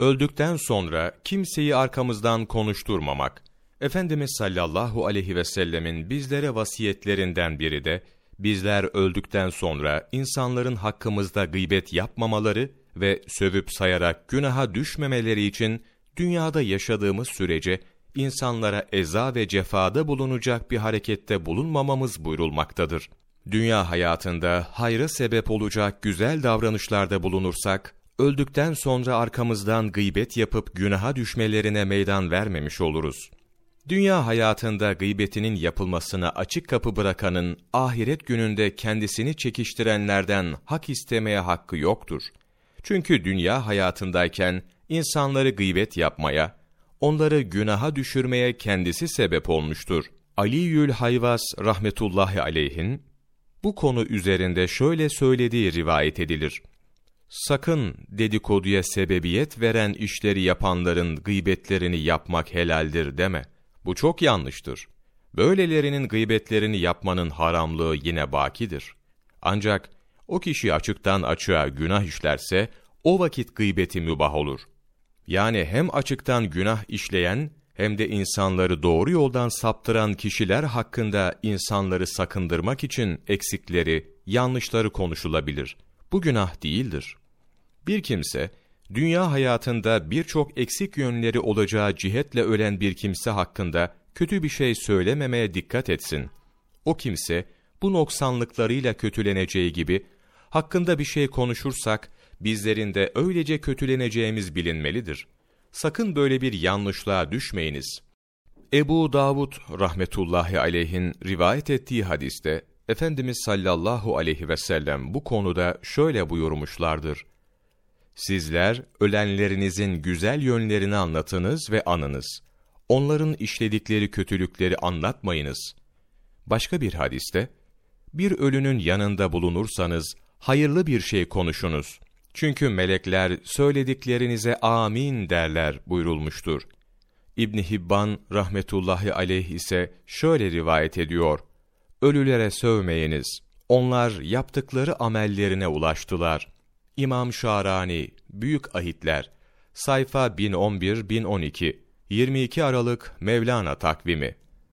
Öldükten sonra kimseyi arkamızdan konuşturmamak. Efendimiz sallallahu aleyhi ve sellemin bizlere vasiyetlerinden biri de, bizler öldükten sonra insanların hakkımızda gıybet yapmamaları ve sövüp sayarak günaha düşmemeleri için dünyada yaşadığımız sürece insanlara eza ve cefada bulunacak bir harekette bulunmamamız buyurulmaktadır. Dünya hayatında hayra sebep olacak güzel davranışlarda bulunursak, öldükten sonra arkamızdan gıybet yapıp günaha düşmelerine meydan vermemiş oluruz. Dünya hayatında gıybetinin yapılmasına açık kapı bırakanın ahiret gününde kendisini çekiştirenlerden hak istemeye hakkı yoktur. Çünkü dünya hayatındayken insanları gıybet yapmaya, onları günaha düşürmeye kendisi sebep olmuştur. Ali Yül Hayvas rahmetullahi aleyhin bu konu üzerinde şöyle söylediği rivayet edilir. Sakın dedikoduya sebebiyet veren işleri yapanların gıybetlerini yapmak helaldir deme. Bu çok yanlıştır. Böylelerinin gıybetlerini yapmanın haramlığı yine bakidir. Ancak o kişi açıktan açığa günah işlerse, o vakit gıybeti mübah olur. Yani hem açıktan günah işleyen, hem de insanları doğru yoldan saptıran kişiler hakkında insanları sakındırmak için eksikleri, yanlışları konuşulabilir. Bu günah değildir. Bir kimse, dünya hayatında birçok eksik yönleri olacağı cihetle ölen bir kimse hakkında kötü bir şey söylememeye dikkat etsin. O kimse, bu noksanlıklarıyla kötüleneceği gibi, hakkında bir şey konuşursak, bizlerin de öylece kötüleneceğimiz bilinmelidir. Sakın böyle bir yanlışlığa düşmeyiniz. Ebu Davud rahmetullahi aleyhin rivayet ettiği hadiste, Efendimiz sallallahu aleyhi ve sellem bu konuda şöyle buyurmuşlardır. Sizler ölenlerinizin güzel yönlerini anlatınız ve anınız. Onların işledikleri kötülükleri anlatmayınız. Başka bir hadiste, bir ölünün yanında bulunursanız hayırlı bir şey konuşunuz. Çünkü melekler söylediklerinize amin derler buyurulmuştur. İbn Hibban rahmetullahi aleyh ise şöyle rivayet ediyor. Ölülere sövmeyiniz. Onlar yaptıkları amellerine ulaştılar. İmam Şarani, Büyük Ahitler, sayfa 1011-1012, 22 Aralık Mevlana takvimi.